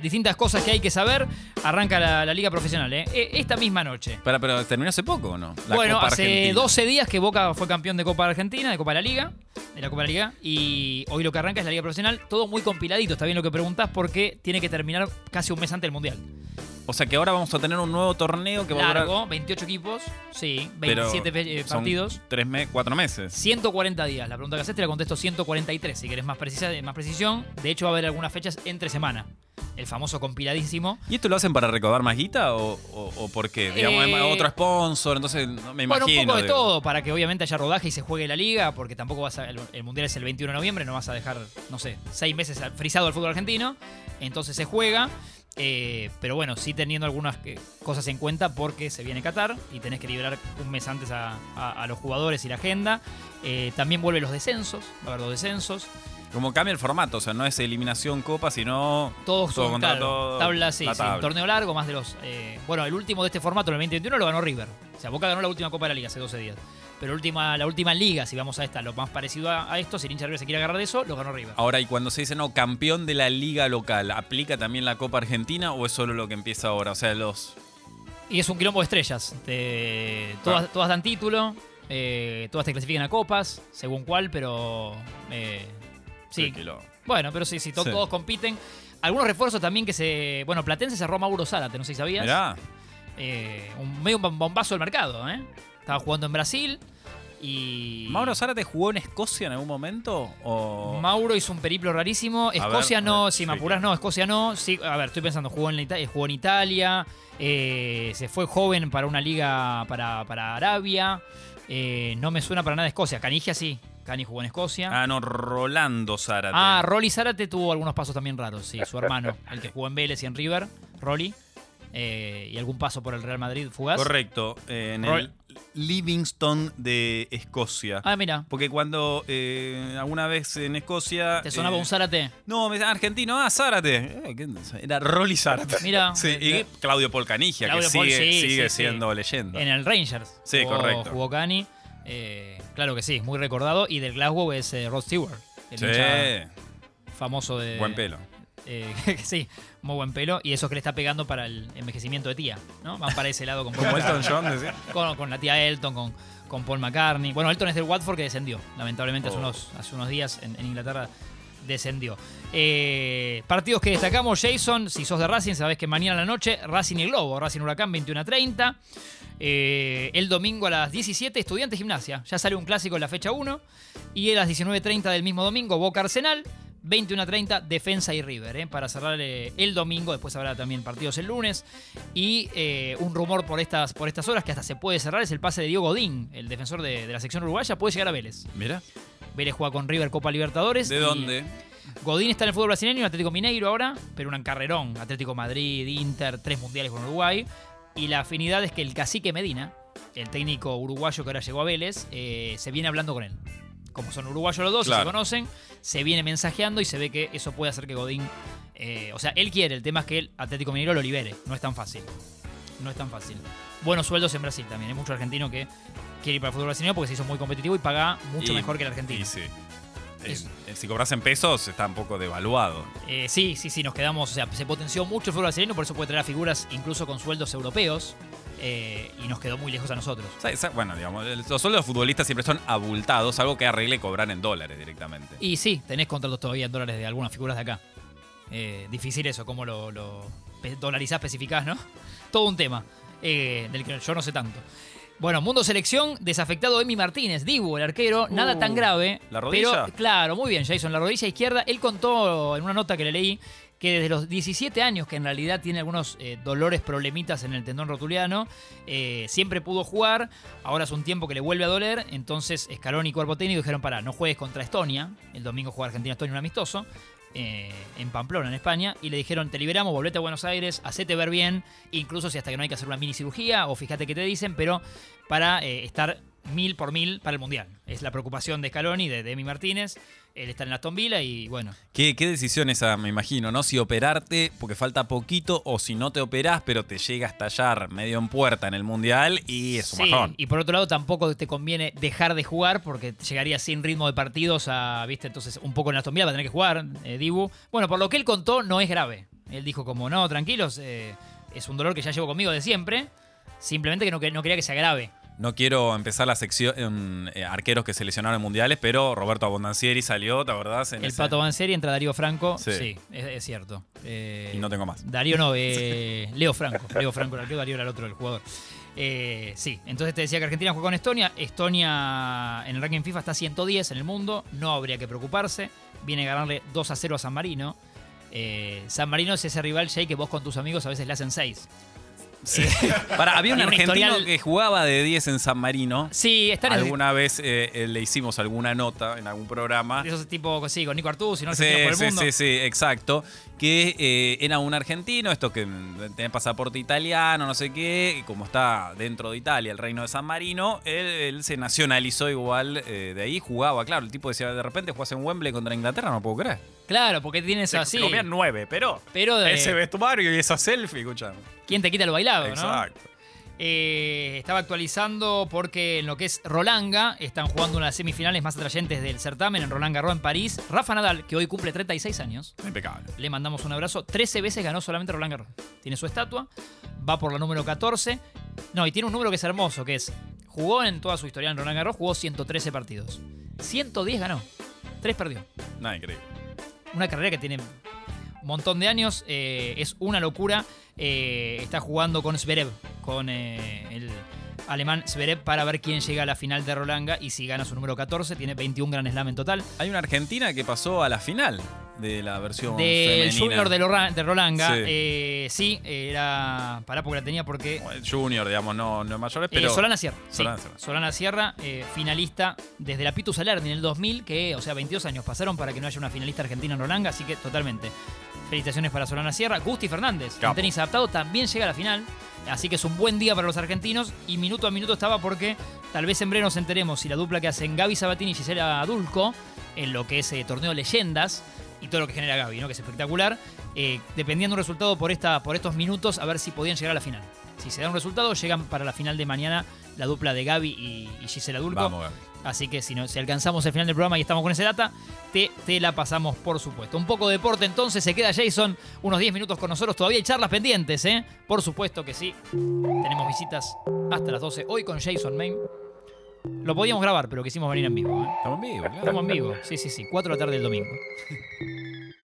Distintas cosas que hay que saber. Arranca la, la liga profesional, ¿eh? E- Esta misma noche. Pero, pero terminó hace poco, ¿o no? La bueno, Copa hace Argentina. 12 días que Boca fue campeón de Copa Argentina, de Copa de la Liga, de la Copa de la Liga, y hoy lo que arranca es la liga profesional. Todo muy compiladito, está bien lo que preguntás, porque tiene que terminar casi un mes antes del Mundial. O sea que ahora vamos a tener un nuevo torneo que va a durar. Largo, 28 equipos, sí, pero 27 fe- eh, son partidos. Tres meses, cuatro meses. 140 días. La pregunta que haces te la contesto 143, si querés más, precisa, más precisión. De hecho, va a haber algunas fechas entre semana. El famoso compiladísimo. ¿Y esto lo hacen para recaudar más guita o, o, o por qué? Digamos, Eh, otro sponsor, entonces no me Bueno, imagino. un poco de digo. todo, para que obviamente haya rodaje y se juegue la liga, porque tampoco vas a. El, el mundial es el 21 de noviembre, no vas a dejar, no sé, seis meses frisado al fútbol argentino. Entonces se juega. eh, pero bueno, sí teniendo algunas eh, cosas en cuenta porque se viene Qatar y tenés que liberar un mes antes a, a- a los jugadores y la agenda. Eh, también vuelven los descensos, va a haber dos descensos. Como cambia el formato, o sea, no es eliminación copa, sino. Todos Todo contra claro, todo, tablas, sí, la sí, tabla. un torneo largo, más de los. eh, bueno, el último de este formato, el 2021, lo ganó River. O sea, Boca ganó la última Copa de la Liga hace 12 días. Pero última, la última liga, si vamos a esta, lo más parecido a, a esto, si el hincha River se quiere agarrar de eso, lo ganó River. Ahora, y cuando se dice, no, campeón de la liga local, ¿aplica también la Copa Argentina o es solo lo que empieza ahora? O sea, los. Y es un quilombo de estrellas. todas, Ah. todas dan título, eh, todas te clasifican a copas, según cuál, pero. eh, sí. Bueno, pero sí, sí, to- Sí. todos compiten. Algunos refuerzos también que se. Bueno, Platense cerró Mauro Zárate, no sé si sabías. Mirá. Eh, un medio bom- bombazo del mercado, ¿eh? Estaba jugando en Brasil y. ¿Mauro Zárate jugó en Escocia en algún momento? O... Mauro hizo un periplo rarísimo. ver, Escocia a no, ver, si me sí, apurás, claro. no. Escocia no. Sí, a ver, estoy pensando, jugó en, Ita- jugó en Italia. eh, se fue joven para una liga para, para Arabia. eh, no me suena para nada Escocia. Canigia sí. Cani jugó en Escocia. Ah, no, Rolando Zárate. Ah, Rolly Zárate tuvo algunos pasos también raros, sí. Su hermano, el que jugó en Vélez y en River, Rolly. eh, y algún paso por el Real Madrid fugaz. Correcto, eh, en el Livingston de Escocia. Ah, mira. Porque cuando eh, alguna vez en Escocia. ¿Te sonaba un Zárate? No, me argentino, ah, Zárate. Era Rolly Zárate. Mira. Sí, y Claudio Polcanigia, Claudio que Pol, sigue, sí, sigue sí, sí. siendo leyenda. En el Rangers. Sí, jugó, correcto. Jugó Cani. Eh, claro que sí, muy recordado. Y del Glasgow es eh, Rod Stewart. El Sí, famoso de. buen pelo. eh, sí, muy buen pelo. Y eso que le está pegando para el envejecimiento de tía. ¿no? Van para ese lado con, Como Elton John, con, con la tía Elton, con, con Paul McCartney. Bueno, Elton es del Watford que descendió. Lamentablemente hace, Oh. unos, hace unos días en, en Inglaterra descendió. Eh, partidos que destacamos, Jason, si sos de Racing, sabés que mañana a la noche, Racing y Globo, Racing Huracán 21 a 30. Eh, el domingo a las 17, Estudiantes Gimnasia. Ya sale un clásico en la fecha 1. Y a las 19.30 del mismo domingo, Boca Arsenal. 21 a 30, Defensa y River, eh, para cerrar el domingo. Después habrá también partidos el lunes. Y un rumor por estas, por estas horas que hasta se puede cerrar es el pase de Diego Godín, el defensor de, de la sección uruguaya. Puede llegar a Vélez. Mira. Vélez juega con River Copa Libertadores. ¿De dónde? Godín está en el fútbol brasileño, Atlético Mineiro ahora, pero un carrerón. Atlético Madrid, Inter, tres mundiales con Uruguay. Y la afinidad es que el cacique Medina, el técnico uruguayo que ahora llegó a Vélez, eh, se viene hablando con él. Como son uruguayos los dos y Claro. se conocen, se viene mensajeando y se ve que eso puede hacer que Godín. eh, o sea, él quiere, el tema es que el Atlético Mineiro lo libere. No es tan fácil. No es tan fácil. Buenos sueldos en Brasil también. Hay mucho argentino que quiere ir para el fútbol brasileño porque se hizo muy competitivo y paga mucho Y- mejor que el argentino. Y sí. Es- Eh, si cobras en pesos, está un poco devaluado. Eh, sí, sí, sí, nos quedamos, o sea, se potenció mucho el fútbol brasileño, por eso puede traer a figuras incluso con sueldos europeos eh, y nos quedó muy lejos a nosotros. Bueno, digamos, los sueldos de futbolistas siempre son abultados, algo que arregle cobrar en dólares directamente. Y sí, tenés contratos todavía en dólares de algunas figuras de acá. Eh, difícil eso, cómo lo, lo dolarizás, especificás, ¿no? Todo un tema eh, del que yo no sé tanto. Bueno, Mundo Selección, desafectado Emi Martínez, Dibu, el arquero, nada Uh, tan grave. ¿la rodilla? Pero, claro, muy bien, Jason, la rodilla izquierda. Él contó en una nota que le leí que desde los 17 años, que en realidad tiene algunos eh, dolores, problemitas en el tendón rotuliano, eh, siempre pudo jugar. Ahora es un tiempo que le vuelve a doler. Entonces, Scaloni y cuerpo técnico dijeron: para, no juegues contra Estonia. El domingo juega Argentina-Estonia un amistoso. Eh, en Pamplona, en España, y le dijeron, te liberamos, volvete a Buenos Aires, hacete ver bien, incluso si hasta que no hay que hacer una mini cirugía, o fíjate qué te dicen, pero para eh, estar mil por mil para el Mundial. Es la preocupación de Scaloni, de Demi Martínez. Él está en Aston Villa y bueno, ¿Qué, qué decisión esa, me imagino, ¿no? Si operarte porque falta poquito o si no te operás pero te llega a estallar medio en puerta en el Mundial y es un Sí, bajón. y por otro lado tampoco te conviene dejar de jugar porque llegaría sin ritmo de partidos a, viste, entonces un poco en Aston Villa va a tener que jugar, eh, Dibu. Bueno, por lo que él contó no es grave. Él dijo como, no, tranquilos, eh, es un dolor que ya llevo conmigo de siempre. Simplemente que no, que no quería que se agrave. No quiero empezar la sección eh, arqueros que se lesionaron en mundiales, pero Roberto Abondancieri salió, ¿te acordás? En El ese- Pato Banzeri entra Darío Franco. Sí, Sí. es, es cierto. Eh, Y no tengo más. Darío no, eh, Leo Franco. Leo Franco el arquero, Darío era el otro, el jugador. Eh, sí, entonces te decía que Argentina juega con Estonia. Estonia en el ranking FIFA está 110 en el mundo. No habría que preocuparse. Viene a ganarle 2 a 0 a San Marino. Eh, San Marino es ese rival, Jay, que vos con tus amigos a veces le hacen 6. Para, había un argentino historial- que jugaba de 10 en San Marino. Sí, están en Alguna vez eh, eh, le hicimos alguna nota en algún programa. esos tipo, sí, con Nico Artuz y no Sí, por el mundo. sí, sí, exacto. Que eh, era un argentino, esto que mm, tiene pasaporte italiano, no sé qué, y como está dentro de Italia, el reino de San Marino, él, él se nacionalizó igual eh, de ahí, jugaba, claro, el tipo decía, de repente jugás en Wembley contra Inglaterra, no puedo creer. Claro, porque tienes así. comían nueve, pero Pero de, ese vestuario y esa selfie, escuchame. ¿quién te quita el bailado, no? Exacto. Eh, estaba actualizando porque en lo que es Rolanga están jugando una de las semifinales más atrayentes del certamen en Roland Garros en París. Rafa Nadal, que hoy cumple 36 años, Impecable. le mandamos un abrazo. 13 veces ganó solamente Roland Garros. Tiene su estatua, va por la número 14. No, y tiene un número que es hermoso, que es jugó en toda su historia en Roland Garros, jugó 113 partidos. 110 ganó, 3 perdió. Nada, increíble. Una carrera que tiene un montón de años, eh, es una locura. Eh, está jugando con Zverev, con eh, el alemán Zverev, para ver quién llega a la final de Rolanga y si gana su número 14. Tiene 21 Grand Slam en total. Hay una argentina que pasó a la final de la versión Del femenina. Junior de, Lora- de Rolanga, Sí. eh, sí, era. Pará porque la tenía porque. Bueno, Junior, digamos, no, no mayores, Eh, pero... Solana Sierra. sí. Solana Sierra. Solana Sierra, eh, finalista desde la Pitu Salerni en el 2000, que, o sea, 22 años pasaron para que no haya una finalista argentina en Rolanga, así que totalmente. Felicitaciones para Solana Sierra. Gusti Fernández, en tenis adaptado, también llega a la final. Así que es un buen día para los argentinos. Y minuto a minuto estaba porque tal vez en breve nos enteremos si la dupla que hacen Gaby Sabatini y Gisela Dulco en lo que es eh, torneo Leyendas y todo lo que genera Gaby, ¿no? que es espectacular. eh, dependiendo del resultado por, esta, por estos minutos, a ver si podían llegar a la final. Si se da un resultado, llegan para la final de mañana la dupla de Gaby y, y Gisela Dulco. Vamos, Gaby. Así que si, no, si alcanzamos el final del programa y estamos con ese data, te, te la pasamos por supuesto. Un poco de deporte entonces, se queda Jason unos 10 minutos con nosotros. Todavía hay charlas pendientes, ¿eh? Por supuesto que sí. Tenemos visitas hasta las 12. Hoy con Jason Main. Lo podíamos grabar, pero quisimos venir en vivo. ¿eh? Estamos en vivo, claro. Estamos en vivo. Sí, sí, sí. 4 de la tarde del domingo.